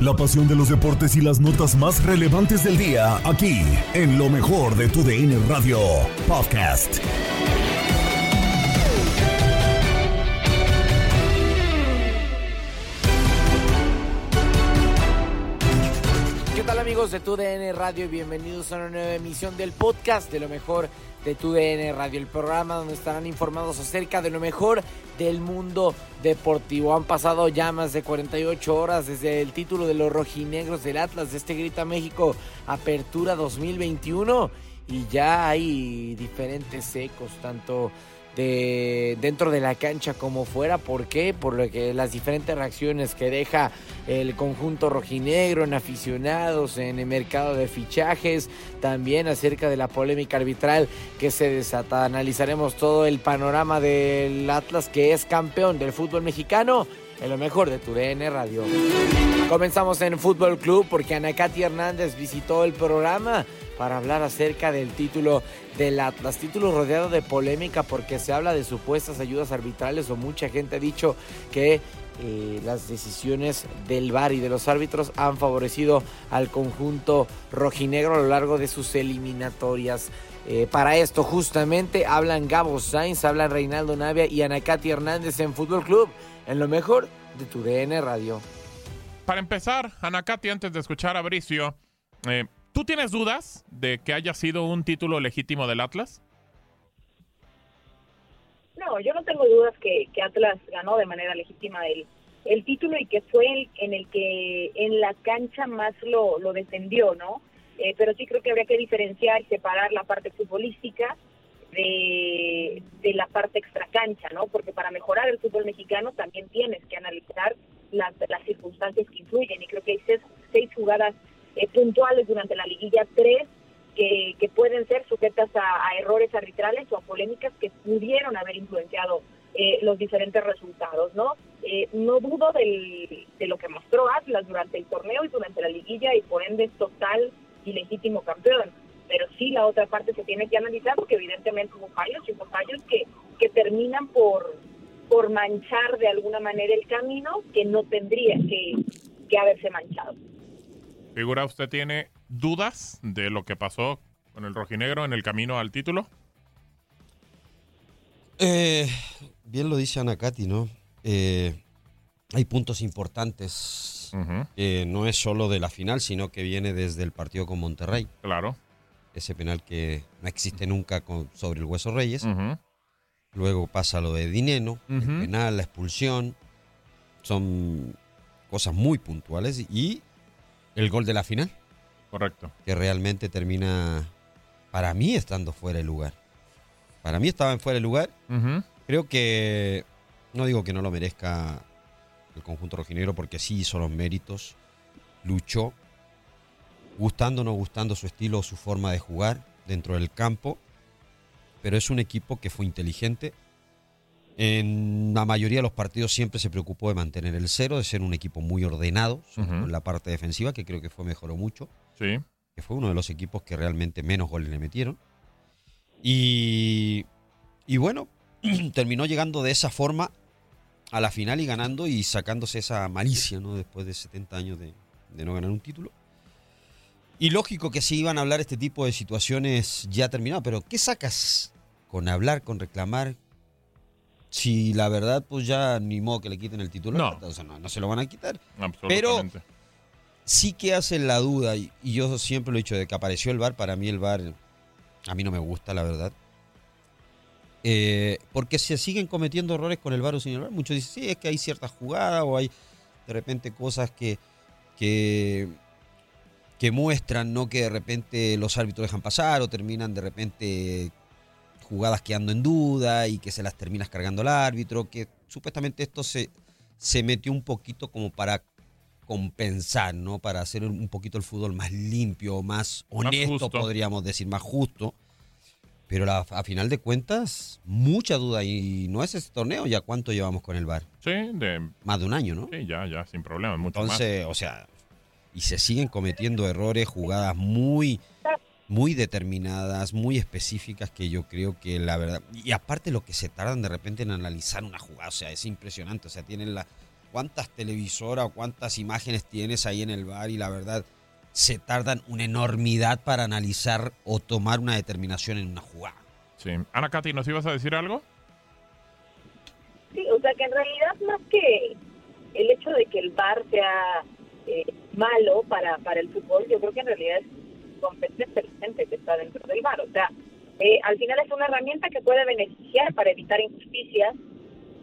La pasión de los deportes y las notas más relevantes del día, aquí, en lo mejor de tu DN Radio Podcast. ¿Qué tal amigos de TUDN Radio? Bienvenidos a una nueva emisión del podcast de lo mejor de TUDN Radio, el programa donde estarán informados acerca de lo mejor del mundo deportivo. Han pasado ya más de 48 horas desde el título de los rojinegros del Atlas de este Grita México Apertura 2021 y ya hay diferentes ecos, tanto de dentro de la cancha como fuera. ¿Por qué? Por lo que las diferentes reacciones que deja el conjunto rojinegro en aficionados, en el mercado de fichajes, también acerca de la polémica arbitral que se desata. Analizaremos todo el panorama del Atlas que es campeón del fútbol mexicano en lo mejor de tu DN Radio. Comenzamos en Fútbol Club porque Anacati Hernández visitó el programa para hablar acerca del título del Atlas. Título rodeado de polémica porque se habla de supuestas ayudas arbitrales o mucha gente ha dicho que eh, las decisiones del VAR y de los árbitros han favorecido al conjunto rojinegro a lo largo de sus eliminatorias. Eh, para esto justamente hablan Gabo Sainz, hablan Reinaldo Navia y Anacati Hernández en Fútbol Club, en lo mejor de tu DN Radio. Para empezar, Anacati, antes de escuchar a Bricio, eh, ¿tú tienes dudas de que haya sido un título legítimo del Atlas? No, yo no tengo dudas que, que Atlas ganó de manera legítima el, el título y que fue el en el que en la cancha más lo, lo defendió, ¿no? Eh, pero sí creo que habría que diferenciar y separar la parte futbolística de, de la parte extracancha, ¿no? Porque para mejorar el fútbol mexicano también tienes que analizar las, las circunstancias que influyen y creo que hay seis, seis jugadas eh, puntuales durante la liguilla, tres que, que pueden ser sujetas a, errores arbitrales o a polémicas que pudieron haber influenciado eh, los diferentes resultados, ¿no? Eh, no dudo de lo que mostró Atlas durante el torneo y durante la liguilla y por ende es total y legítimo campeón. Pero sí la otra parte se tiene que analizar porque evidentemente hubo fallos y hubo fallos que, terminan por, por manchar de alguna manera el camino que no tendría que haberse manchado. ¿Figura usted tiene dudas de lo que pasó con el rojinegro en el camino al título? Eh, bien lo dice Anacati, ¿no? Eh, hay puntos importantes. Uh -huh. eh, no es solo de la final, sino que viene desde el partido con Monterrey. Claro. Ese penal que no existe nunca con, sobre el Hueso Reyes. Uh -huh. Luego pasa lo de Dineno, Uh -huh. el penal, la expulsión. Son cosas muy puntuales. Y el gol de la final. Correcto. Que realmente termina, para mí, estando fuera de lugar. Para mí estaba en fuera de lugar. Uh -huh. Creo que No digo que no lo merezca el conjunto rojinegro porque sí hizo los méritos, luchó, gustando o no gustando su estilo o su forma de jugar dentro del campo, pero es un equipo que fue inteligente. En la mayoría de los partidos siempre se preocupó de mantener el cero, de ser un equipo muy ordenado en la parte defensiva, que creo que fue mejoró mucho. Sí. Que fue uno de los equipos que realmente menos goles le metieron. Y, y bueno, terminó llegando de esa forma a la final y ganando y sacándose esa malicia, ¿no? Después de 70 años de, de no ganar un título. Y lógico que sí iban a hablar este tipo de situaciones ya terminado, pero ¿qué sacas con hablar, con reclamar? Si la verdad, pues ya ni modo que le quiten el título. No. O sea, no, no se lo van a quitar. Pero Pero sí que hace la duda, y, yo siempre lo he dicho, de que apareció el bar. Para mí el bar, a mí no me gusta, la verdad. Eh, porque se siguen cometiendo errores con el bar o sin el bar. Muchos dicen, sí, es que hay ciertas jugadas o hay de repente cosas que, que, que muestran, ¿no? Que de repente los árbitros dejan pasar o terminan de repente jugadas quedando en duda y que se las terminas cargando el árbitro, que supuestamente esto se, se metió un poquito como para compensar, ¿no? Para hacer un poquito el fútbol más limpio, más honesto, podríamos decir, más justo. Pero la- a final de cuentas, mucha duda. Y no es ese torneo, ¿ya cuánto llevamos con el VAR? Sí, de, Más de un año, ¿no? sí, ya, ya, sin problema. Mucho Entonces, o sea, y se siguen cometiendo errores, jugadas muy, muy determinadas, muy específicas que yo creo que la verdad. Y aparte lo que se tardan de repente en analizar una jugada, o sea, es impresionante. O sea, tienen la. ¿Cuántas televisoras o cuántas imágenes tienes ahí en el bar? Y la verdad, se tardan una enormidad para analizar o tomar una determinación en una jugada. Sí. Ana Katy, ¿nos ibas a decir algo? Sí, o sea que en realidad más que el hecho de que el VAR sea eh, malo para, para el fútbol, yo creo que en realidad es la gente que está dentro del VAR. O sea, eh, al final es una herramienta que puede beneficiar para evitar injusticias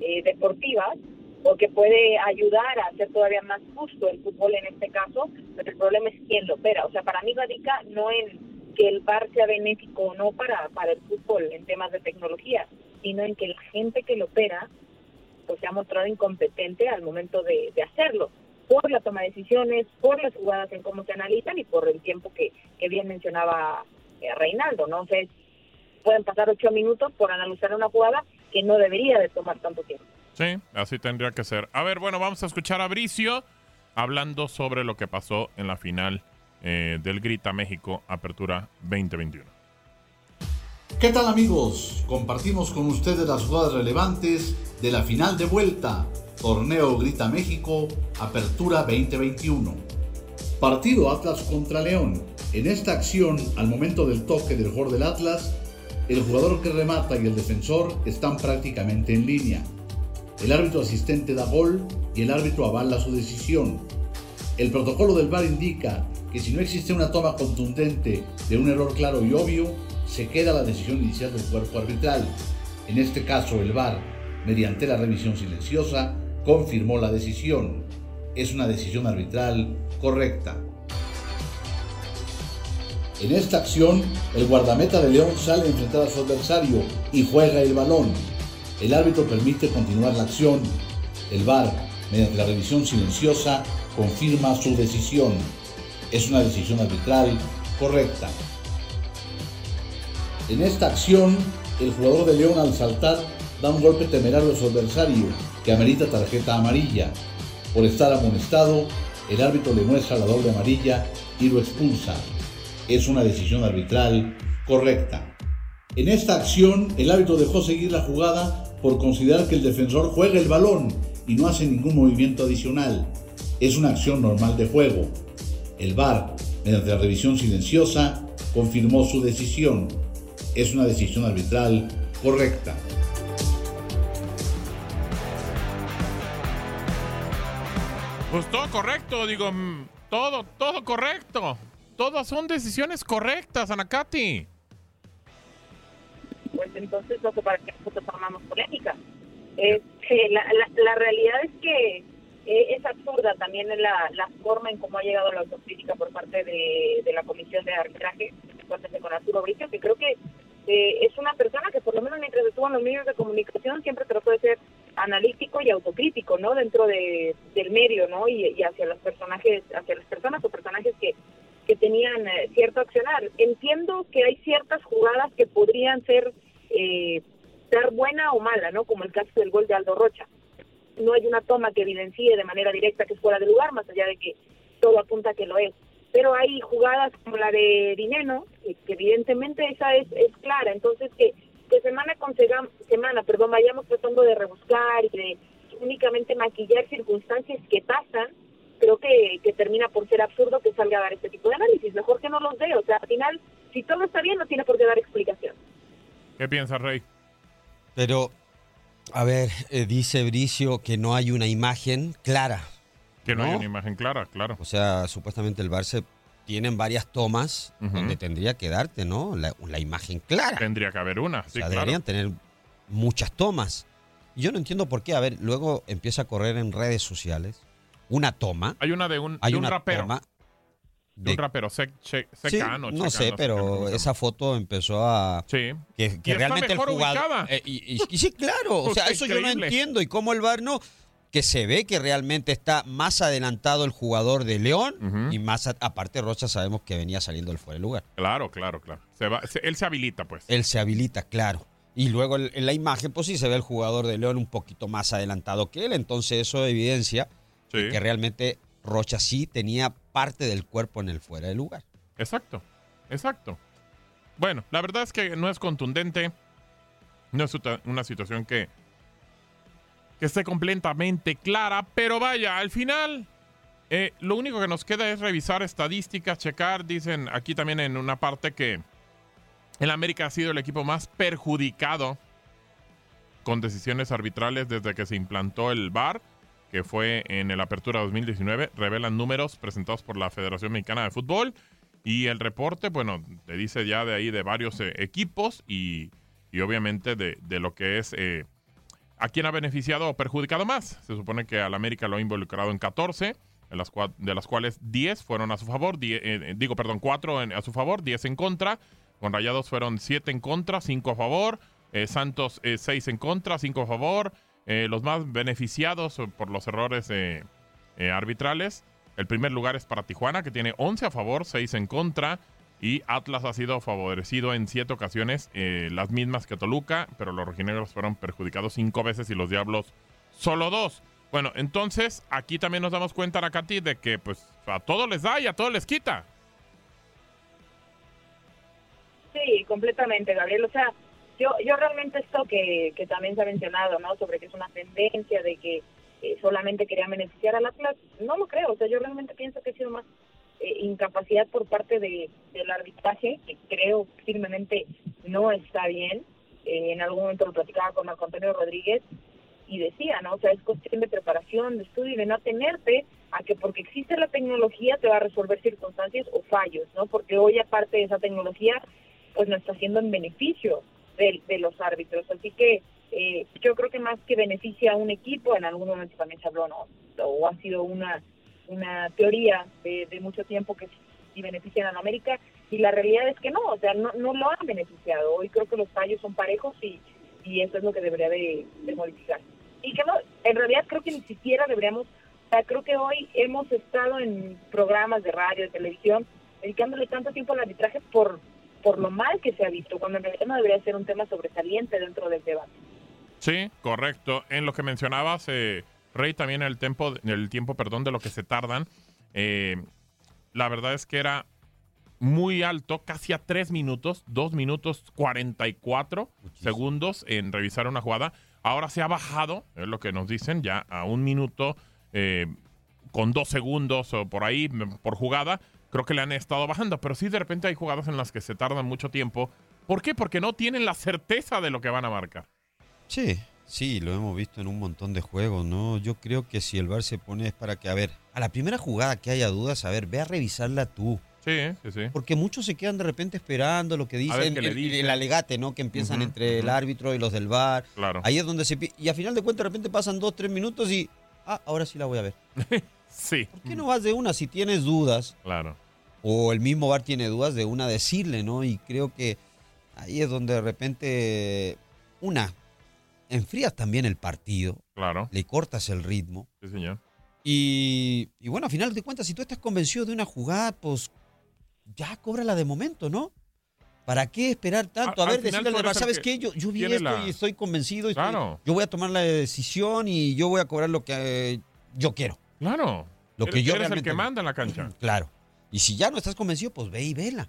eh, deportivas o que puede ayudar a hacer todavía más justo el fútbol en este caso, pero el problema es quién lo opera. O sea, para mí radica no en que el VAR sea benéfico o no para, para el fútbol en temas de tecnología, sino en que la gente que lo opera pues se ha mostrado incompetente al momento de, de hacerlo, por la toma de decisiones, por las jugadas en cómo se analizan y por el tiempo que, que bien mencionaba eh, Reinaldo, ¿no? O sea, pueden pasar ocho minutos por analizar una jugada que no debería de tomar tanto tiempo. Sí, así tendría que ser. A ver, bueno, vamos a escuchar a Bricio hablando sobre lo que pasó en la final eh, del Grita México Apertura 2021. ¿Qué tal amigos? Compartimos con ustedes las jugadas relevantes de la final de vuelta, Torneo Grita México, Apertura 2021. Partido Atlas contra León. En esta acción, al momento del toque del jugador del Atlas, el jugador que remata y el defensor están prácticamente en línea. El árbitro asistente da gol y el árbitro avala su decisión. El protocolo del VAR indica que si no existe una toma contundente de un error claro y obvio, se queda la decisión inicial del cuerpo arbitral. En este caso, el VAR, mediante la revisión silenciosa, confirmó la decisión. Es una decisión arbitral correcta. En esta acción, el guardameta de León sale a enfrentar a su adversario y juega el balón. El árbitro permite continuar la acción. El VAR, mediante la revisión silenciosa, confirma su decisión. Es una decisión arbitral correcta. En esta acción, el jugador de León al saltar da un golpe temerario a su adversario que amerita tarjeta amarilla. Por estar amonestado, el árbitro le muestra la doble amarilla y lo expulsa. Es una decisión arbitral correcta. En esta acción, el árbitro dejó seguir la jugada por considerar que el defensor juega el balón y no hace ningún movimiento adicional. Es una acción normal de juego. El VAR, mediante la revisión silenciosa, confirmó su decisión. Es una decisión arbitral correcta. Pues todo correcto, digo, mm, todo, todo correcto. Todas son decisiones correctas, Anacati. Pues entonces para qué nosotros armamos polémica. Es que la, la, la realidad es que eh, es absurda también la, la forma en cómo ha llegado la autocrítica por parte de, la comisión de arbitraje, especialmente con Arturo Bricio, que creo que eh, es una persona que por lo menos mientras estuvo en los medios de comunicación siempre trató de ser analítico y autocrítico, ¿no? Dentro de, del medio, ¿no? Y, hacia los personajes, hacia las personas o personajes que, que tenían eh, cierto accionar. Entiendo que hay ciertas jugadas que podrían ser eh, ser buena o mala, ¿no? Como el caso del gol de Aldo Rocha. No hay una toma que evidencie de manera directa que es fuera de lugar, más allá de que todo apunta a que lo es. Pero hay jugadas como la de Dineno, que, que evidentemente esa es, es clara. Entonces, que, que semana con sega- semana, perdón, vayamos tratando de rebuscar y de únicamente maquillar circunstancias que pasan, creo que, que termina por ser absurdo que salga a dar este tipo de análisis. Mejor que no los dé. O sea, al final, si todo está bien, no tiene por qué dar explicación. ¿Qué piensas, Rey? Pero, a ver, eh, dice Bricio que no hay una imagen clara. Que no, hay una imagen clara, claro. O sea, supuestamente el Barça tienen varias tomas donde tendría que darte, ¿no? La, la imagen clara. Tendría que haber una, O sí, sea, claro. deberían tener muchas tomas. Yo no entiendo por qué. A ver, luego empieza a correr en redes sociales una toma. Hay una de un, Hay de un una rapero. toma de un rapero, sec, che- Sí, secano, no sé, pero secano, ¿cómo se esa foto empezó a... Sí. Que, Y que realmente el jugador... Eh, y, y- y sí, claro. O sea, eso yo no entiendo. ¿Y cómo el VAR no? Que se ve que realmente está más adelantado el jugador de León y más a- aparte Rocha sabemos que venía saliendo del fuera de lugar. Claro, claro, claro. Se va- se- él se habilita, pues. Él se habilita, claro. Y luego el- en la imagen, pues sí se ve el jugador de León un poquito más adelantado que él. Entonces eso evidencia Sí. que realmente Rocha sí tenía parte del cuerpo en el fuera de lugar. Exacto, exacto. Bueno, la verdad es que no es contundente. No es una situación que, que esté completamente clara, pero vaya, al final eh, lo único que nos queda es revisar estadísticas, checar. Dicen aquí también en una parte que el América ha sido el equipo más perjudicado con decisiones arbitrales desde que se implantó el VAR, que fue en el Apertura 2019. Revelan números presentados por la Federación Mexicana de Fútbol. Y el reporte, bueno, te dice ya de ahí de varios eh, equipos y, y obviamente de, de lo que es eh, a quién ha beneficiado o perjudicado más. Se supone que al América lo ha involucrado en 14, en las de las cuales 10 fueron a su favor, die- eh, digo, perdón, 4 en- a su favor, 10 en contra. Con Rayados fueron 7 en contra, 5 a favor. Eh, Santos 6 en contra, 5 a favor. Eh, los más beneficiados eh, por los errores eh, eh, arbitrales. El primer lugar es para Tijuana, que tiene 11 a favor, 6 en contra. Y Atlas ha sido favorecido en siete ocasiones, eh, las mismas que Toluca, pero los rojinegros fueron perjudicados cinco veces y los Diablos solo dos. Bueno, entonces aquí también nos damos cuenta, Nakati, de que pues a todos les da y a todos les quita. Sí, completamente, Gabriel. O sea, yo, yo realmente esto que, que también se ha mencionado, ¿no? Sobre que es una tendencia de que eh, solamente querían beneficiar al Atlas, no lo creo. O sea, yo realmente pienso que ha sido más eh, incapacidad por parte de, del arbitraje, que creo firmemente no está bien. Eh, en algún momento lo platicaba con Marco Antonio Rodríguez y decía, ¿no? O sea, es cuestión de preparación, de estudio y de no atenerte a que porque existe la tecnología te va a resolver circunstancias o fallos, ¿no? Porque hoy aparte de esa tecnología, pues no está haciendo en beneficio de, de los árbitros. Así que eh, yo creo que más que beneficia a un equipo, en algún momento también se habló, ¿no? O ha sido una, una teoría de, de mucho tiempo que sí benefician a la América y la realidad es que no, o sea, no, no lo han beneficiado. Hoy creo que los fallos son parejos y, y eso es lo que debería de, de modificar. Y que no, en realidad creo que ni siquiera deberíamos, o sea, creo que hoy hemos estado en programas de radio, de televisión, dedicándole tanto tiempo al arbitraje por por lo mal que se ha visto, cuando en realidad no debería ser un tema sobresaliente dentro del debate. Sí, correcto. En lo que mencionabas, eh, Rey, también el tiempo, el tiempo, perdón, de lo que se tardan. eh, la verdad es que era muy alto, casi a tres minutos, dos minutos 44 segundos en revisar una jugada. Ahora se ha bajado, es lo que nos dicen, ya a un minuto eh, con dos segundos o por ahí m- por jugada. Creo que le han estado bajando, pero sí de repente hay jugadas en las que se tardan mucho tiempo. ¿Por qué? Porque no tienen la certeza de lo que van a marcar. Sí, sí, lo hemos visto en un montón de juegos, ¿no? Yo creo que si el VAR se pone es para que, a ver, a la primera jugada que haya dudas, a ver, ve a revisarla tú. Sí, sí, sí. Porque muchos se quedan de repente esperando lo que dicen, qué le el, dicen. el alegate, ¿no? Que empiezan entre el árbitro y los del VAR. Claro. Ahí es donde se... Y a final de cuentas de repente pasan dos, tres minutos y... Ah, ahora sí la voy a ver. Sí. ¿Por qué no vas de una si tienes dudas? Claro. O el mismo VAR tiene dudas de una decirle, ¿no? Y creo que ahí es donde de repente... Una, enfrías también el partido. Claro. Le cortas el ritmo. Sí, señor. Y, y bueno, a final de cuentas, si tú estás convencido de una jugada, pues ya cóbrala de momento, ¿no? ¿Para qué esperar tanto? A, A- ver, decirle al eres Bar, el ¿sabes que qué? Yo, yo vi esto la- y estoy convencido. y estoy- Claro. yo voy a tomar la decisión y yo voy a cobrar lo que eh, yo quiero. Claro. Lo que Eres- yo eres el realmente- que manda en la cancha. Claro. Y si ya no estás convencido, pues ve y vela.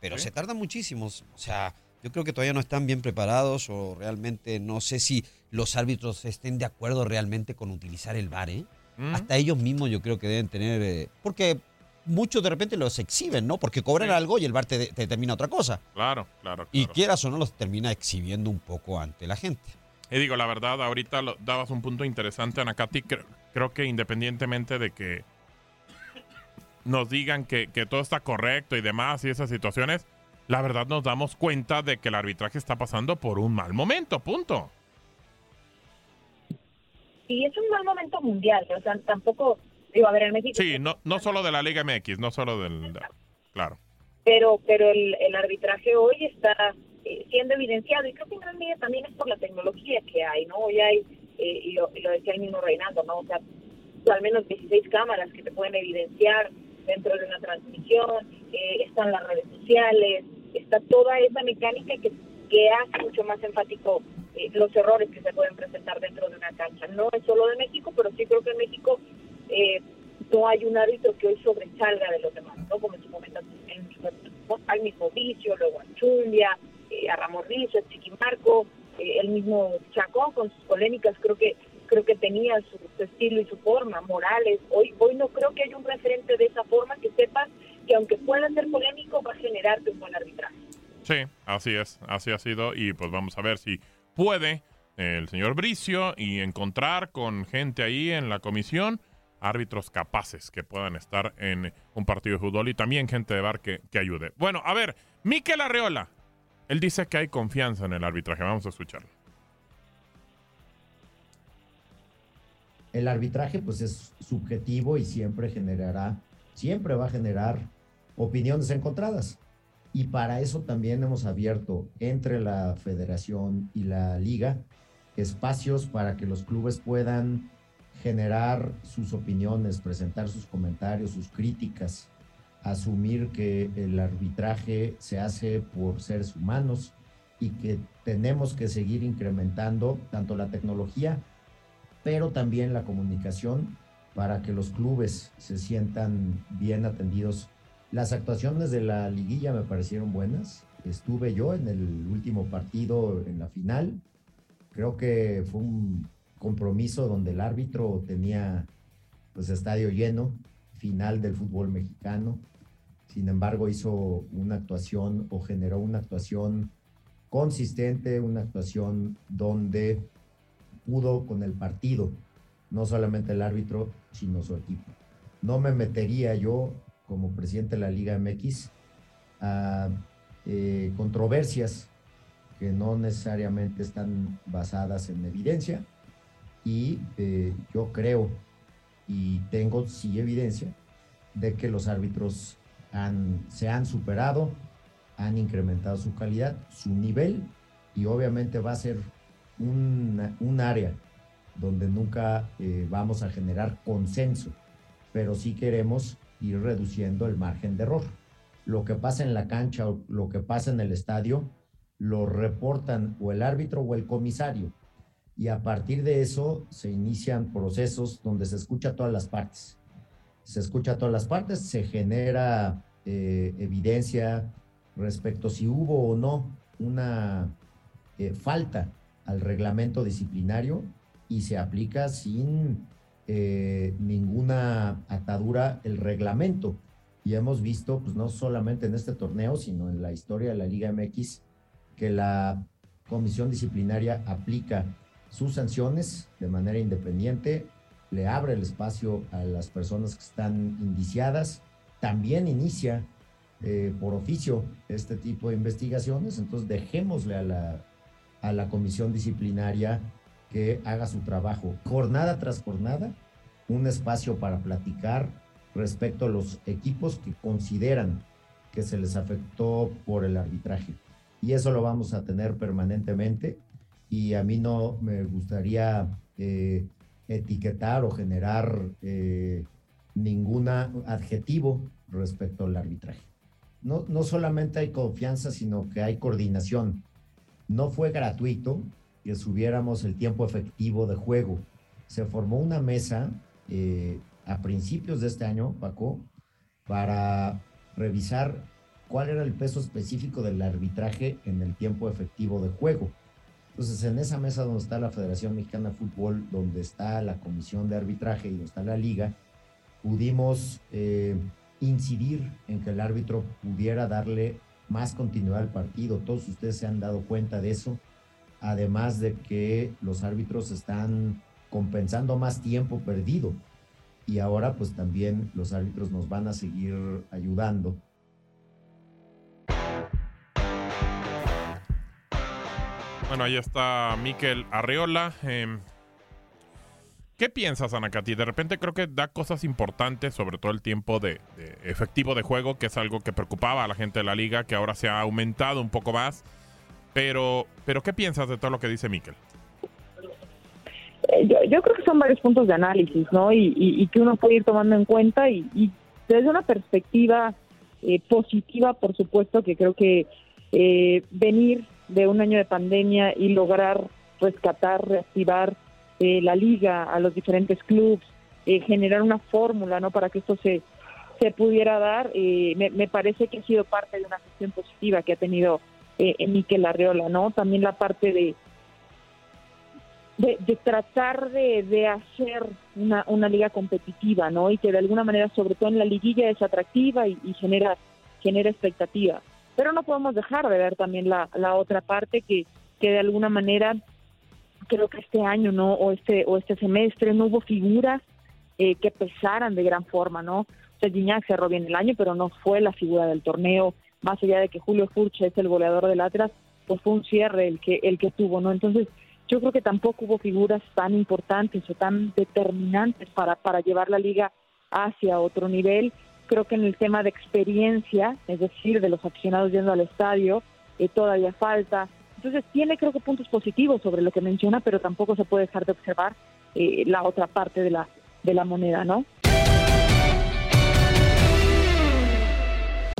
Pero Sí. se tarda muchísimo. O sea, yo creo que todavía no están bien preparados o realmente no sé si los árbitros estén de acuerdo realmente con utilizar el VAR, ¿eh? Mm. Hasta ellos mismos yo creo que deben tener... eh, porque muchos de repente los exhiben, ¿no? Porque cobran Sí. algo y el VAR te, te determina otra cosa. Claro, claro. Y quieras o no, los termina exhibiendo un poco ante la gente. Y digo, la verdad, ahorita lo- dabas un punto interesante, Anacati. Creo, creo que independientemente de que nos digan que, que todo está correcto y demás y esas situaciones, la verdad nos damos cuenta de que el arbitraje está pasando por un mal momento, punto. Y es un mal momento mundial, o sea, tampoco, digo, a ver, en México, Sí, no, no solo de la Liga MX, no solo del... Claro. pero pero el, el arbitraje hoy está eh, siendo evidenciado y creo que en gran medida también es por la tecnología que hay, ¿no? Hoy hay, eh, y, lo, y lo decía el mismo Reinaldo, ¿no? O sea, al menos 16 cámaras que te pueden evidenciar dentro de una transmisión, eh, están las redes sociales, está toda esa mecánica que, hace mucho más enfático eh, los errores que se pueden presentar dentro de una cancha. No es solo de México, pero sí creo que en México eh, no hay un árbitro que hoy sobresalga de los demás, ¿no? Como en su momento en, al mismo Vicio, luego a Chumbia, eh, a Ramos Rizzo, a Chiquimarco, eh, el mismo Chacón con sus polémicas, creo que creo que tenía su, estilo y su forma, Morales. Hoy hoy no creo que haya un referente de esa forma que sepas que aunque pueda ser polémico va a generarte un buen arbitraje. Sí, así es, así ha sido y pues vamos a ver si puede el señor Bricio y encontrar con gente ahí en la comisión árbitros capaces que puedan estar en un partido de fútbol y también gente de bar que, que ayude. Bueno, a ver, Miquel Arreola, él dice que hay confianza en el arbitraje, vamos a escucharlo. El arbitraje pues es subjetivo y siempre generará, siempre va a generar opiniones encontradas. Y para eso también hemos abierto entre la federación y la liga espacios para que los clubes puedan generar sus opiniones, presentar sus comentarios, sus críticas, asumir que el arbitraje se hace por seres humanos y que tenemos que seguir incrementando tanto la tecnología pero también la comunicación para que los clubes se sientan bien atendidos. Las actuaciones de la liguilla me parecieron buenas. Estuve yo en el último partido, en la final. Creo que fue un compromiso donde el árbitro tenía pues estadio lleno, final del fútbol mexicano. Sin embargo, hizo una actuación o generó una actuación consistente, una actuación donde pudo con el partido, no solamente el árbitro, sino su equipo. No me metería yo, como presidente de la Liga MX, a eh, controversias que no necesariamente están basadas en evidencia y eh, yo creo y tengo sí evidencia de que los árbitros han, se han superado, han incrementado su calidad, su nivel y obviamente va a ser un, un área donde nunca eh, vamos a generar consenso, pero sí queremos ir reduciendo el margen de error. Lo que pasa en la cancha o lo que pasa en el estadio lo reportan o el árbitro o el comisario. Y a partir de eso se inician procesos donde se escucha a todas las partes. Se escucha a todas las partes, se genera eh, evidencia respecto si hubo o no una eh, falta al reglamento disciplinario y se aplica sin eh, ninguna atadura el reglamento. Y hemos visto, pues no solamente en este torneo, sino en la historia de la Liga MX, que la comisión disciplinaria aplica sus sanciones de manera independiente, le abre el espacio a las personas que están indiciadas, también inicia eh, por oficio este tipo de investigaciones, entonces dejémosle a la, a la comisión disciplinaria que haga su trabajo jornada tras jornada, un espacio para platicar respecto a los equipos que consideran que se les afectó por el arbitraje. Y eso lo vamos a tener permanentemente y a mí no me gustaría eh, etiquetar o generar eh, ningún adjetivo respecto al arbitraje. No, no solamente hay confianza, sino que hay coordinación. No fue gratuito que subiéramos el tiempo efectivo de juego. Se formó una mesa eh, a principios de este año, Paco, para revisar cuál era el peso específico del arbitraje en el tiempo efectivo de juego. Entonces, en esa mesa donde está la Federación Mexicana de Fútbol, donde está la Comisión de Arbitraje y donde está la Liga, pudimos eh, incidir en que el árbitro pudiera darle más continuidad al partido. Todos ustedes se han dado cuenta de eso. Además de que los árbitros están compensando más tiempo perdido. Y ahora pues también los árbitros nos van a seguir ayudando Bueno, ahí está Miquel Arreola. Em, ¿Qué piensas, Anacati? De repente creo que da cosas importantes, sobre todo el tiempo de, efectivo de juego, que es algo que preocupaba a la gente de la liga, que ahora se ha aumentado un poco más. Pero, pero ¿qué piensas de todo lo que dice Miquel? Eh, yo, creo que son varios puntos de análisis, ¿no? Y, que uno puede ir tomando en cuenta y, desde una perspectiva eh, positiva, por supuesto, que creo que eh, venir de un año de pandemia y lograr rescatar, reactivar eh, la liga a los diferentes clubes, eh, generar una fórmula no para que esto se, se pudiera dar, eh, me, parece que ha sido parte de una gestión positiva que ha tenido eh, Miquel Arreola, ¿no? También la parte de, de, tratar de, de hacer una, una, liga competitiva, ¿no? Y que de alguna manera, sobre todo en la liguilla, es atractiva y, y genera, genera expectativa. Pero no podemos dejar de ver también la, la otra parte que, que de alguna manera creo que este año no o este o este semestre no hubo figuras eh, que pesaran de gran forma, ¿no? O sea, Gignac cerró bien el año, pero no fue la figura del torneo, más allá de que Julio Furche es el goleador del Atlas, pues fue un cierre el que el que tuvo, ¿no? Entonces, yo creo que tampoco hubo figuras tan importantes o tan determinantes para para llevar la liga hacia otro nivel creo que en el tema de experiencia, es decir, de los aficionados yendo al estadio, eh, todavía falta. Entonces tiene creo que puntos positivos sobre lo que menciona, pero tampoco se puede dejar de observar eh, la otra parte de la, de la moneda, ¿no?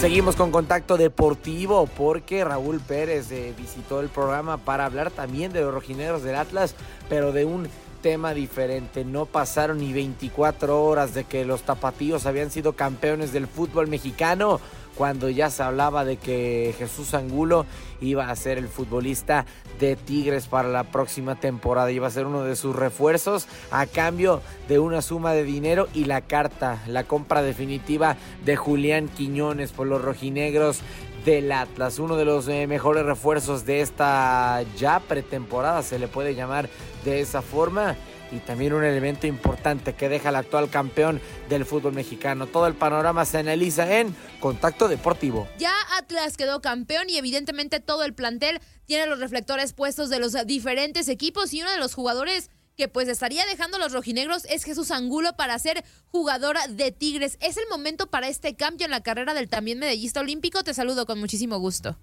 Seguimos con contacto deportivo porque Raúl Pérez eh, visitó el programa para hablar también de los rojineros del Atlas, pero de un tema diferente. No pasaron ni 24 horas de que los tapatíos habían sido campeones del fútbol mexicano cuando ya se hablaba de que Jesús Angulo iba a ser el futbolista de Tigres para la próxima temporada. Iba a ser uno de sus refuerzos a cambio de una suma de dinero y la carta, la compra definitiva de Julián Quiñones por los rojinegros del Atlas. Uno de los eh, mejores refuerzos de esta ya pretemporada, se le puede llamar de esa forma y también un elemento importante que deja al actual campeón del fútbol mexicano. Todo el panorama se analiza en Contacto Deportivo. Ya Atlas quedó campeón y evidentemente todo el plantel tiene los reflectores puestos de los diferentes equipos y uno de los jugadores que pues estaría dejando los rojinegros es Jesús Angulo para ser jugador de Tigres. Es el momento para este cambio en la carrera del también medallista olímpico. Te saludo con muchísimo gusto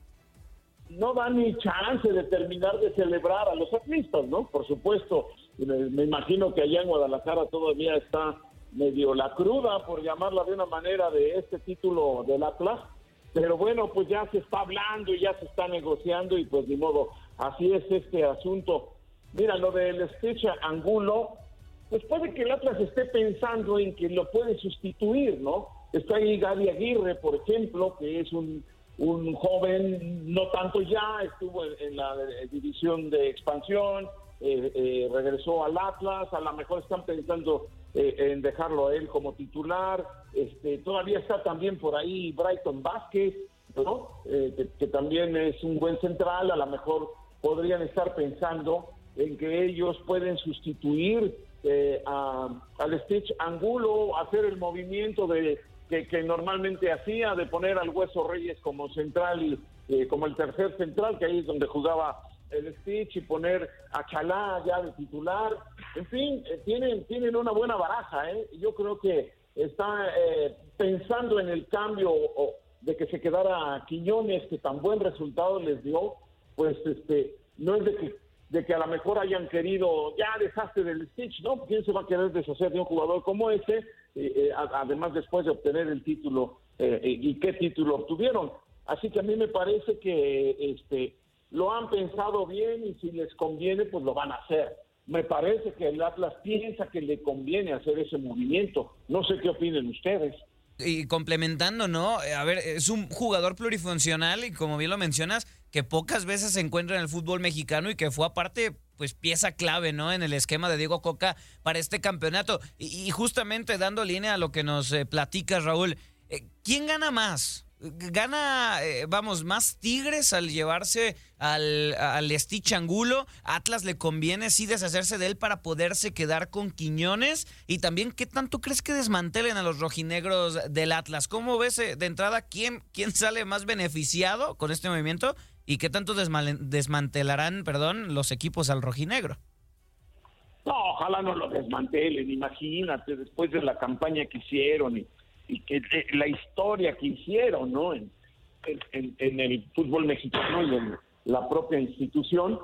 no da ni chance de terminar de celebrar a los atletas, ¿no? Por supuesto, me, imagino que allá en Guadalajara todavía está medio la cruda, por llamarla de una manera, de este título del Atlas. Pero bueno, pues ya se está hablando y ya se está negociando y pues ni modo, así es este asunto. Mira, lo del Stitch Angulo, pues puede que el Atlas esté pensando en que lo puede sustituir, ¿no? Está ahí Gaby Aguirre, por ejemplo, que es un un joven, no tanto ya, estuvo en, la división de expansión, eh, eh, regresó al Atlas, a lo mejor están pensando eh, en dejarlo a él como titular, este, todavía está también por ahí Brighton Vázquez, ¿no? Eh, que, también es un buen central, a lo mejor podrían estar pensando en que ellos pueden sustituir eh, a, al Stitch Angulo, hacer el movimiento de que, normalmente hacía, de poner al Hueso Reyes como central eh, como el tercer central, que ahí es donde jugaba el Stitch, y poner a Chalá ya de titular. En fin, eh, tienen, tienen una buena baraja, ¿eh? Yo creo que está eh, pensando en el cambio de que se quedara Quiñones, que tan buen resultado les dio, pues este no es de que de que a lo mejor hayan querido, ya dejaste del Stitch, ¿no? ¿Quién se va a querer deshacer de un jugador como ese? Además, después de obtener el título, ¿y qué título obtuvieron? Así que a mí me parece que este lo han pensado bien y si les conviene, pues lo van a hacer. Me parece que el Atlas piensa que le conviene hacer ese movimiento. No sé qué opinen ustedes. Y complementando, ¿no? A ver, es un jugador plurifuncional y como bien lo mencionas, que pocas veces se encuentra en el fútbol mexicano y que fue aparte pues pieza clave, ¿no? En el esquema de Diego Coca para este campeonato. Y, justamente dando línea a lo que nos eh, platica Raúl, eh, ¿quién gana más? Gana, eh, vamos, más Tigres al llevarse al, al Stitch Angulo. Atlas le conviene sí deshacerse de él para poderse quedar con Quiñones. Y también, ¿qué tanto crees que desmantelen a los rojinegros del Atlas? ¿Cómo ves eh, de entrada quién, quién sale más beneficiado con este movimiento? ¿Y qué tanto desmantelarán, perdón, los equipos al rojinegro? No, ojalá no lo desmantelen, imagínate, después de la campaña que hicieron y y que eh, la historia que hicieron ¿no? En, en, el fútbol mexicano y en la propia institución,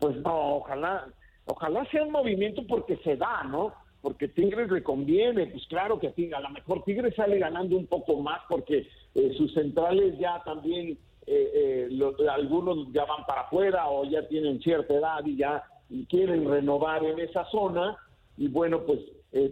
pues no, ojalá, ojalá sea un movimiento porque se da, ¿no? Porque Tigres le conviene, pues claro que a, a lo mejor Tigres sale ganando un poco más porque eh, sus centrales ya también, eh, algunos ya van para afuera o ya tienen cierta edad y ya quieren renovar en esa zona y bueno, pues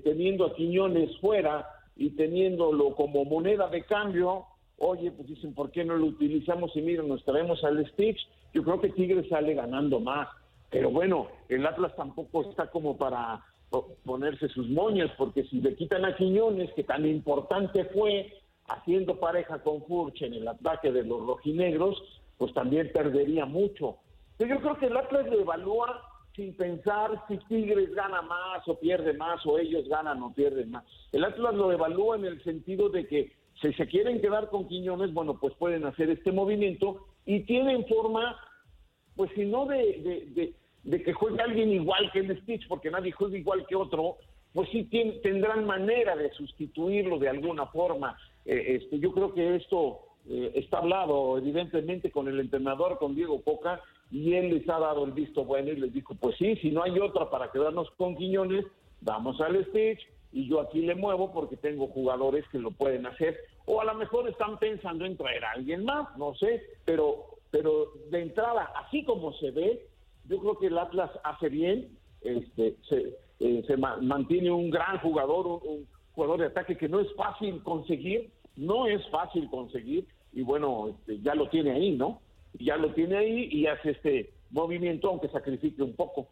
teniendo a Quiñones fuera, y teniéndolo como moneda de cambio, oye, pues dicen, ¿por qué no lo utilizamos? Y miren, nos traemos al Stitch. Yo creo que Tigres sale ganando más. Pero bueno, el Atlas tampoco está como para ponerse sus moñas, porque si le quitan a Quiñones, que tan importante fue haciendo pareja con Furch en el ataque de los rojinegros, pues también perdería mucho. Yo creo que el Atlas lo evalúa sin pensar si Tigres gana más o pierde más o ellos ganan o pierden más. El Atlas lo evalúa en el sentido de que si se quieren quedar con Quiñones, bueno, pues pueden hacer este movimiento y tienen forma, pues si no de, de, que juegue alguien igual que el Stitch, porque nadie juega igual que otro, pues sí tendrán manera de sustituirlo de alguna forma. Eh, este, yo creo que esto eh, está hablado evidentemente con el entrenador, con Diego Coca, y él les ha dado el visto bueno y les dijo, pues sí, si no hay otra para quedarnos con Quiñones, vamos al stage y yo aquí le muevo porque tengo jugadores que lo pueden hacer. O a lo mejor están pensando en traer a alguien más, no sé, pero, pero de entrada, así como se ve, yo creo que el Atlas hace bien, este, se, eh, mantiene un gran jugador, un, jugador de ataque que no es fácil conseguir, no es fácil conseguir, y bueno, este, ya lo tiene ahí, ¿no? Ya lo tiene ahí y hace este movimiento, aunque sacrifique un poco.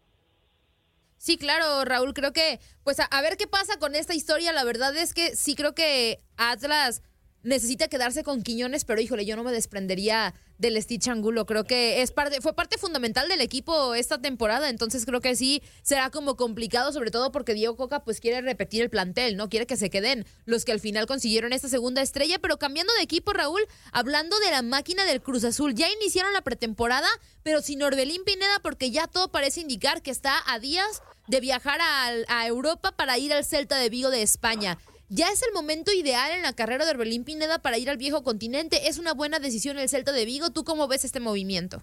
Sí, claro, Raúl, creo que, pues a, ver qué pasa con esta historia. La verdad es que sí creo que Atlas necesita quedarse con Quiñones, pero híjole, yo no me desprendería del Stitch Angulo. Creo que es parte, fue parte fundamental del equipo esta temporada, entonces creo que sí será como complicado, sobre todo porque Diego Coca pues quiere repetir el plantel, ¿no? Quiere que se queden los que al final consiguieron esta segunda estrella, pero cambiando de equipo, Raúl, hablando de la máquina del Cruz Azul, ya iniciaron la pretemporada, pero sin Orbelín Pineda porque ya todo parece indicar que está a días de viajar a, a Europa para ir al Celta de Vigo de España. Ya es el momento ideal en la carrera de Orbelín Pineda para ir al viejo continente. Es una buena decisión el Celta de Vigo. ¿Tú cómo ves este movimiento?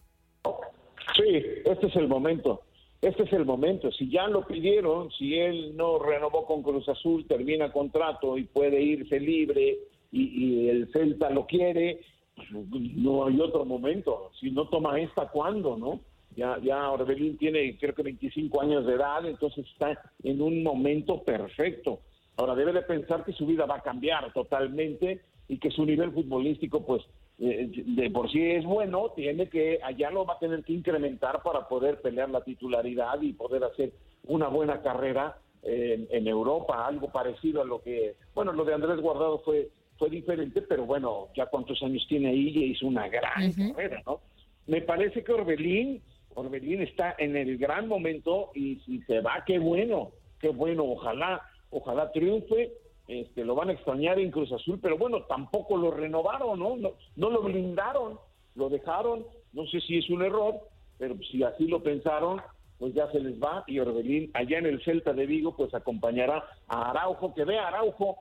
Sí, este es el momento. Este es el momento. Si ya lo pidieron, si él no renovó con Cruz Azul, termina contrato y puede irse libre y, el Celta lo quiere, no hay otro momento. Si no toma esta, ¿cuándo, no? Ya, ya Orbelín tiene creo que 25 años de edad, entonces está en un momento perfecto. Ahora debe de pensar que su vida va a cambiar totalmente y que su nivel futbolístico, pues, eh, de por sí es bueno, tiene que, allá lo va a tener que incrementar para poder pelear la titularidad y poder hacer una buena carrera en, Europa, algo parecido a lo que, bueno, lo de Andrés Guardado fue fue diferente, pero bueno, ya cuántos años tiene ahí y hizo una gran carrera, ¿no? Me parece que Orbelín, Orbelín está en el gran momento y si se va, qué bueno, qué bueno, ojalá, ojalá triunfe, este, lo van a extrañar en Cruz Azul, pero bueno, tampoco lo renovaron, ¿no? No, lo blindaron, lo dejaron, no sé si es un error, pero si así lo pensaron, pues ya se les va y Orbelín allá en el Celta de Vigo pues acompañará a Araujo, que vea Araujo,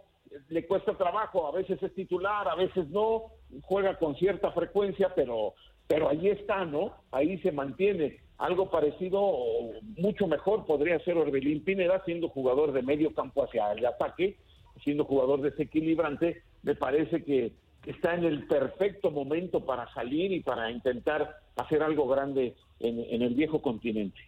le cuesta trabajo, a veces es titular, a veces no, juega con cierta frecuencia, pero pero ahí está, ¿no? Ahí se mantiene. Algo parecido, mucho mejor podría ser Orbelín Pineda siendo jugador de medio campo hacia el ataque, siendo jugador desequilibrante, me parece que está en el perfecto momento para salir y para intentar hacer algo grande en, el viejo continente.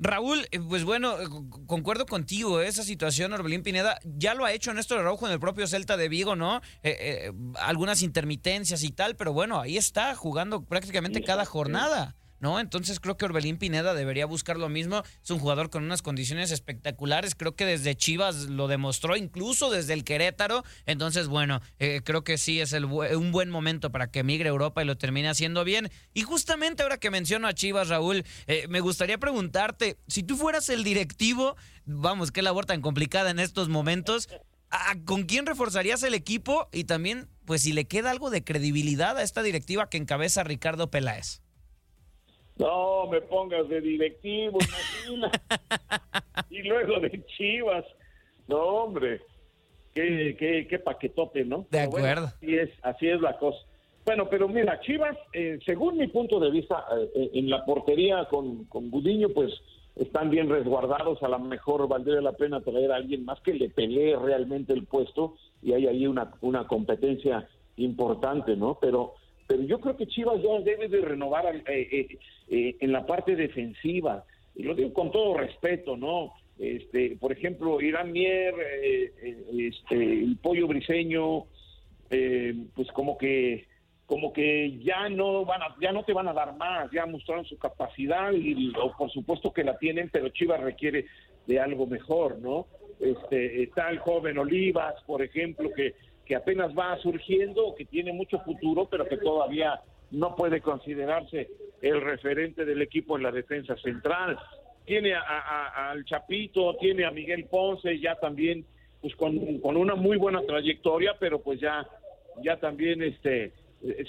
Raúl, eh, pues bueno, eh, concuerdo contigo, esa situación, Orbelín Pineda, ya lo ha hecho Néstor Araujo en el propio Celta de Vigo, ¿no? Eh, algunas intermitencias y tal, pero bueno, ahí está, jugando prácticamente cada jornada. ¿No? Entonces creo que Orbelín Pineda debería buscar lo mismo. Es un jugador con unas condiciones espectaculares. Creo que desde Chivas lo demostró, incluso desde el Querétaro. Entonces, bueno, eh, creo que sí es el, un buen momento para que migre a Europa y lo termine haciendo bien. Y justamente ahora que menciono a Chivas, Raúl, eh, me gustaría preguntarte, si tú fueras el directivo, vamos, qué labor tan complicada en estos momentos. ¿Con quién reforzarías el equipo? Y también, pues, si le queda algo de credibilidad a esta directiva que encabeza Ricardo Peláez. No me pongas de directivo, imagina. y luego de Chivas. No, hombre. Qué, qué, qué paquetote, ¿no? De acuerdo. así, es, así es la cosa. Bueno, pero mira, Chivas, eh, según mi punto de vista, eh, eh, en la portería con, con Gudiño, pues están bien resguardados. A lo mejor valdría la pena traer a alguien más que le pelee realmente el puesto y hay ahí una, una competencia importante, ¿no? Pero pero yo creo que Chivas ya debe de renovar eh, eh, eh, en la parte defensiva. Y lo digo con todo respeto, ¿no? Este, por ejemplo, Irán Mier, este, el Pollo Briseño, pues como que como que ya no van a, ya no te van a dar más, ya mostraron su capacidad y por supuesto que la tienen, pero Chivas requiere de algo mejor, ¿no? Este, está el joven Olivas, por ejemplo, que que apenas va surgiendo, que tiene mucho futuro, pero que todavía no puede considerarse el referente del equipo en la defensa central. Tiene al Chapito, tiene a Miguel Ponce, ya también pues con, una muy buena trayectoria, pero pues ya, ya también este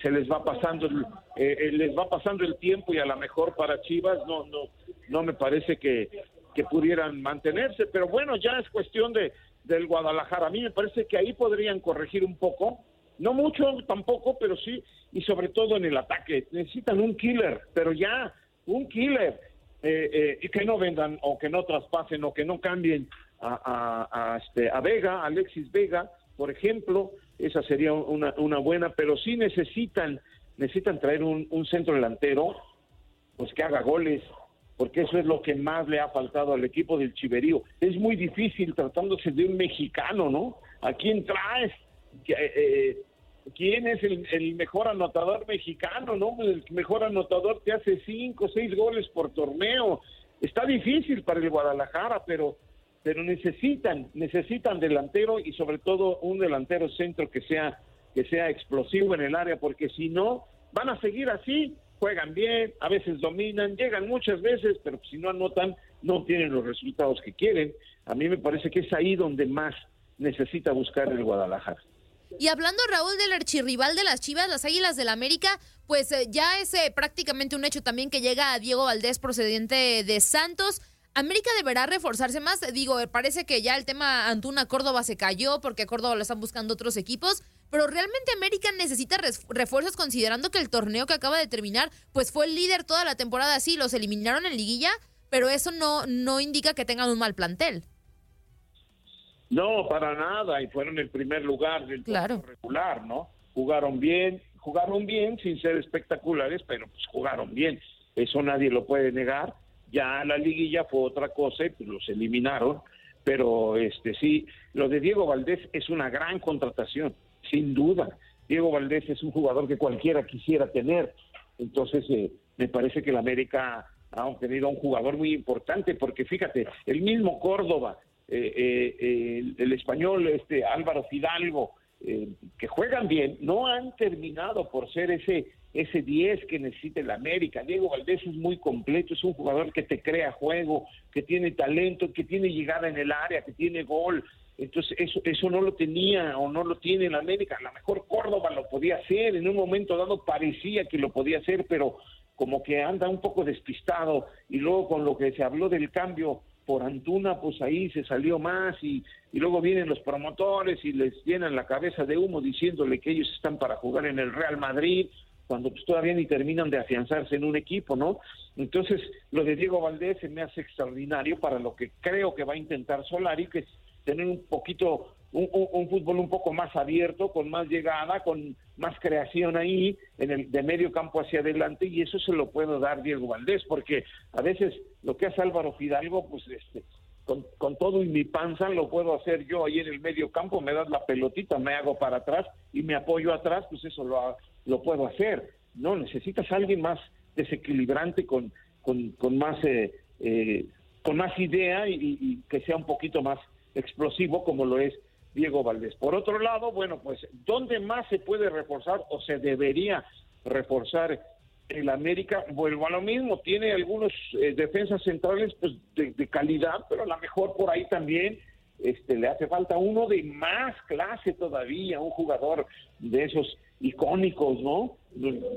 se les va pasando el, eh, eh, les va pasando el tiempo y a lo mejor para Chivas no no no me parece que, que pudieran mantenerse, pero bueno, ya es cuestión de, del Guadalajara. A mí me parece que ahí podrían corregir un poco, no mucho tampoco, pero sí, y sobre todo en el ataque. Necesitan un killer, pero ya, un killer. Eh, eh, y que no vendan o que no traspasen o que no cambien a, este, a Vega, Alexis Vega, por ejemplo, esa sería una, una buena, pero sí necesitan, necesitan traer un, un centro delantero, pues que haga goles, porque eso es lo que más le ha faltado al equipo del Chiverío. Es muy difícil tratándose de un mexicano, ¿no? ¿A quién traes? Eh, eh, ¿Quién es el, mejor anotador mexicano, no? El mejor anotador te hace cinco, seis goles por torneo. Está difícil para el Guadalajara, pero pero necesitan necesitan delantero y sobre todo un delantero centro que sea que sea explosivo en el área, porque si no van a seguir así juegan bien, a veces dominan, llegan muchas veces, pero si no anotan, no tienen los resultados que quieren. A mí me parece que es ahí donde más necesita buscar el Guadalajara. Y hablando, Raúl, del archirrival de las Chivas, las Águilas del la América, pues eh, ya es eh, prácticamente un hecho también que llega a Diego Valdés procedente de Santos. América deberá reforzarse más. Digo, parece que ya el tema Antuna Córdoba se cayó porque Córdoba lo están buscando otros equipos. Pero realmente América necesita refuerzos considerando que el torneo que acaba de terminar, pues fue el líder toda la temporada. Sí, los eliminaron en liguilla, pero eso no, no indica que tengan un mal plantel. No, para nada, y fueron el primer lugar del claro. regular, ¿no? Jugaron bien, jugaron bien sin ser espectaculares, pero pues jugaron bien. Eso nadie lo puede negar. Ya la liguilla fue otra cosa y pues los eliminaron, pero este sí, lo de Diego Valdés es una gran contratación sin duda. Diego Valdés es un jugador que cualquiera quisiera tener. Entonces, eh, me parece que el América ha obtenido un jugador muy importante, porque fíjate, el mismo Córdoba, eh, eh, el, español este Álvaro Fidalgo, eh, que juegan bien, no han terminado por ser ese ese 10 que necesita el América. Diego Valdés es muy completo, es un jugador que te crea juego, que tiene talento, que tiene llegada en el área, que tiene gol. Entonces, eso, eso no lo tenía o no lo tiene el América. A lo mejor Córdoba lo podía hacer, en un momento dado parecía que lo podía hacer, pero como que anda un poco despistado. Y luego con lo que se habló del cambio por Antuna, pues ahí se salió más y, y luego vienen los promotores y les llenan la cabeza de humo diciéndole que ellos están para jugar en el Real Madrid cuando pues, todavía ni terminan de afianzarse en un equipo, ¿no? Entonces, lo de Diego Valdés se me hace extraordinario para lo que creo que va a intentar Solari, que tener un poquito, un, fútbol un poco más abierto, con más llegada, con más creación ahí, en el de medio campo hacia adelante, y eso se lo puedo dar Diego Valdés, porque a veces lo que hace Álvaro Fidalgo, pues este, con, con, todo y mi panza lo puedo hacer yo ahí en el medio campo, me das la pelotita, me hago para atrás y me apoyo atrás, pues eso lo, lo puedo hacer. No, necesitas alguien más desequilibrante, con, con, con más, eh, eh, con más idea y, que sea un poquito más explosivo como lo es Diego Valdés. Por otro lado, bueno, pues, ¿dónde más se puede reforzar o se debería reforzar el América? Vuelvo a lo mismo, tiene algunos eh, defensas centrales pues, de, de, calidad, pero a lo mejor por ahí también este, le hace falta uno de más clase todavía, un jugador de esos icónicos, ¿no?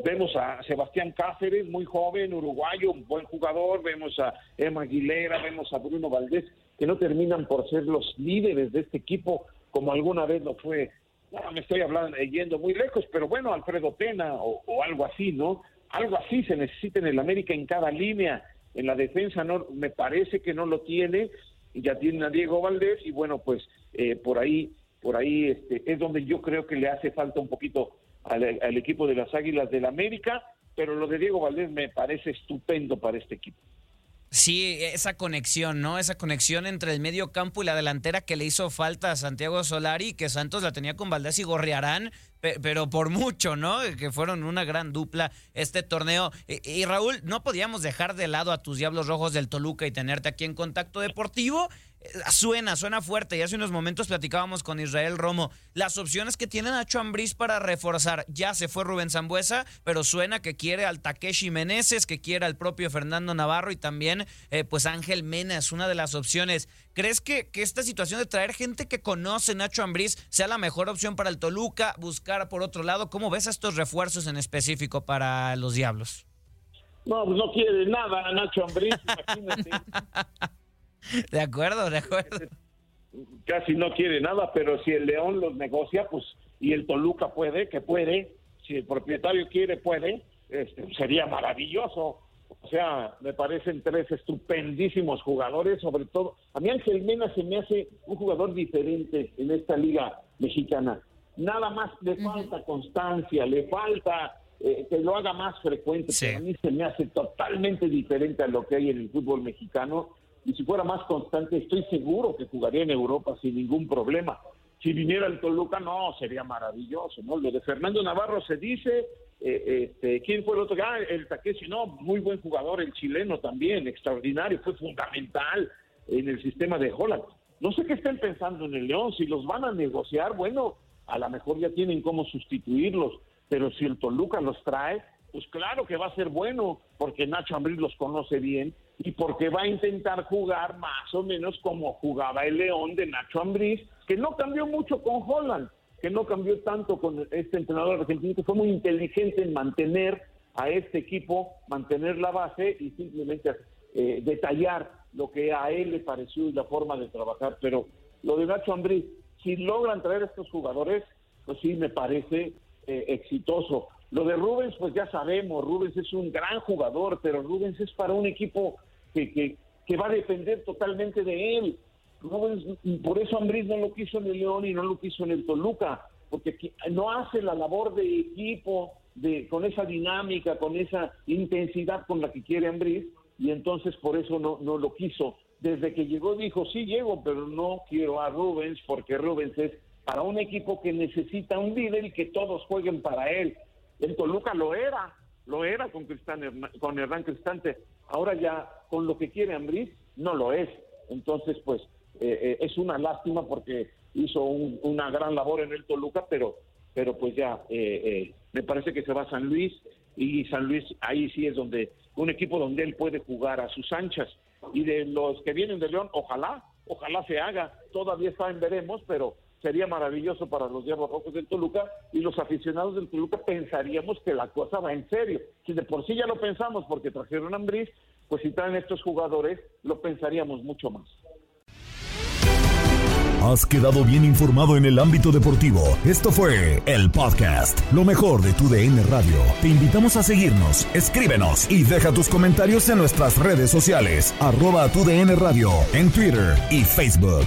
Vemos a Sebastián Cáceres, muy joven, uruguayo, un buen jugador, vemos a Emma Aguilera, vemos a Bruno Valdés, que no terminan por ser los líderes de este equipo como alguna vez lo fue. No, me estoy hablando, yendo muy lejos, pero bueno, Alfredo Pena o, algo así, ¿no? Algo así se necesita en el América en cada línea. En la defensa no, me parece que no lo tiene, ya tiene a Diego Valdés y bueno, pues eh, por ahí, por ahí este, es donde yo creo que le hace falta un poquito al equipo de las Águilas del América, pero lo de Diego Valdés me parece estupendo para este equipo. Sí, esa conexión, ¿no? Esa conexión entre el medio campo y la delantera que le hizo falta a Santiago Solari, que Santos la tenía con Valdés y Gorriarán, pero por mucho, ¿no? Que fueron una gran dupla este torneo. Y, Raúl, no podíamos dejar de lado a tus Diablos Rojos del Toluca y tenerte aquí en Contacto Deportivo. Suena, suena fuerte. Y hace unos momentos platicábamos con Israel Romo. Las opciones que tiene Nacho Ambriz para reforzar. Ya se fue Rubén Zambuesa, pero suena que quiere al Takeshi Meneses, que quiere al propio Fernando Navarro y también, eh, pues, Ángel Mena es una de las opciones. ¿Crees que, que esta situación de traer gente que conoce Nacho Ambriz sea la mejor opción para el Toluca? Buscar por otro lado, ¿cómo ves estos refuerzos en específico para los Diablos? No, pues no quiere nada Nacho Ambriz, imagínate. De acuerdo, de acuerdo. Casi no quiere nada, pero si el León los negocia, pues, y el Toluca puede, que puede, si el propietario quiere, puede, este, sería maravilloso. O sea, me parecen tres estupendísimos jugadores, sobre todo. A mí Ángel Mena se me hace un jugador diferente en esta liga mexicana. Nada más le falta constancia, le falta eh, que lo haga más frecuente. a mí se me hace totalmente diferente a lo que hay en el fútbol mexicano y si fuera más constante, estoy seguro que jugaría en Europa sin ningún problema. Si viniera el Toluca, no, sería maravilloso, ¿no? Lo de Fernando Navarro se dice, eh, este, ¿quién fue el otro? Ah, el Taquesi, no, muy buen jugador, el chileno también, extraordinario, fue fundamental en el sistema de Holland. No sé qué estén pensando en el León, si los van a negociar, bueno, a lo mejor ya tienen cómo sustituirlos, pero si el Toluca los trae, pues claro que va a ser bueno, porque Nacho Ambriz los conoce bien y porque va a intentar jugar más o menos como jugaba el León de Nacho Ambriz, que no cambió mucho con Holland, que no cambió tanto con este entrenador argentino, que fue muy inteligente en mantener a este equipo, mantener la base y simplemente eh, detallar lo que a él le pareció y la forma de trabajar. Pero lo de Nacho Ambriz, si logran traer a estos jugadores, pues sí me parece eh, exitoso. Lo de Rubens, pues ya sabemos, Rubens es un gran jugador, pero Rubens es para un equipo que, que, que va a depender totalmente de él. Rubens, por eso Ambriz no lo quiso en el León y no lo quiso en el Toluca, porque no hace la labor de equipo de, con esa dinámica, con esa intensidad con la que quiere Ambriz, y entonces por eso no, no lo quiso. Desde que llegó dijo, sí llego, pero no quiero a Rubens, porque Rubens es para un equipo que necesita un líder y que todos jueguen para él. El Toluca lo era, lo era con, Cristán, con Hernán Cristante. Ahora ya con lo que quiere Ambriz no lo es. Entonces, pues eh, eh, es una lástima porque hizo una gran labor en el Toluca, pero, pero pues ya, eh, eh, me parece que se va a San Luis y San Luis ahí sí es donde un equipo donde él puede jugar a sus anchas. Y de los que vienen de León, ojalá, ojalá se haga, todavía está en veremos, pero sería maravilloso para los Diablos Rojos del Toluca y los aficionados del Toluca pensaríamos que la cosa va en serio. Si de por sí ya lo pensamos porque trajeron a Ambriz, pues si traen estos jugadores, lo pensaríamos mucho más. Has quedado bien informado en el ámbito deportivo. Esto fue el podcast, lo mejor de tu DN Radio. Te invitamos a seguirnos, escríbenos y deja tus comentarios en nuestras redes sociales, arroba tu DN Radio, en Twitter y Facebook.